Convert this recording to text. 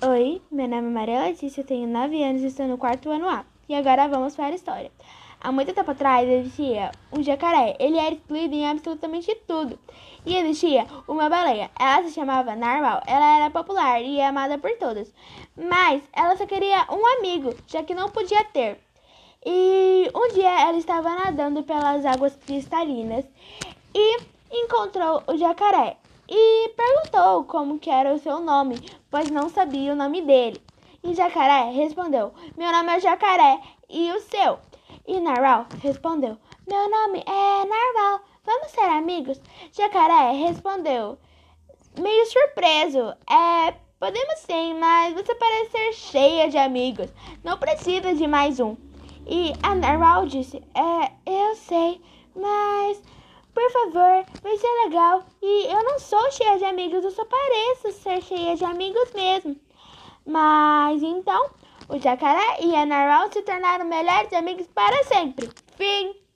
Oi, meu nome é Maria Letícia, tenho 9 anos e estou no quarto ano A. E agora vamos para a história. Há muito tempo atrás existia um jacaré. Ele era excluído em absolutamente tudo. E existia uma baleia. Ela se chamava Narval. Ela era popular e amada por todos. Mas ela só queria um amigo, já que não podia ter. E um dia ela estava nadando pelas águas cristalinas e encontrou o jacaré e perguntou como que era o seu nome, pois não sabia o nome dele. E Jacaré respondeu: Meu nome é Jacaré e o seu? E Narval respondeu: Meu nome é Narval. Vamos ser amigos? Jacaré respondeu, meio surpreso: É, podemos sim, mas você parece ser cheia de amigos. Não precisa de mais um. E a Narval disse: É, eu sei, mas por favor, vai ser legal. E eu não sou cheia de amigos, eu só pareço ser cheia de amigos mesmo. Mas então, o jacaré e a narval se tornaram melhores amigos para sempre. Fim.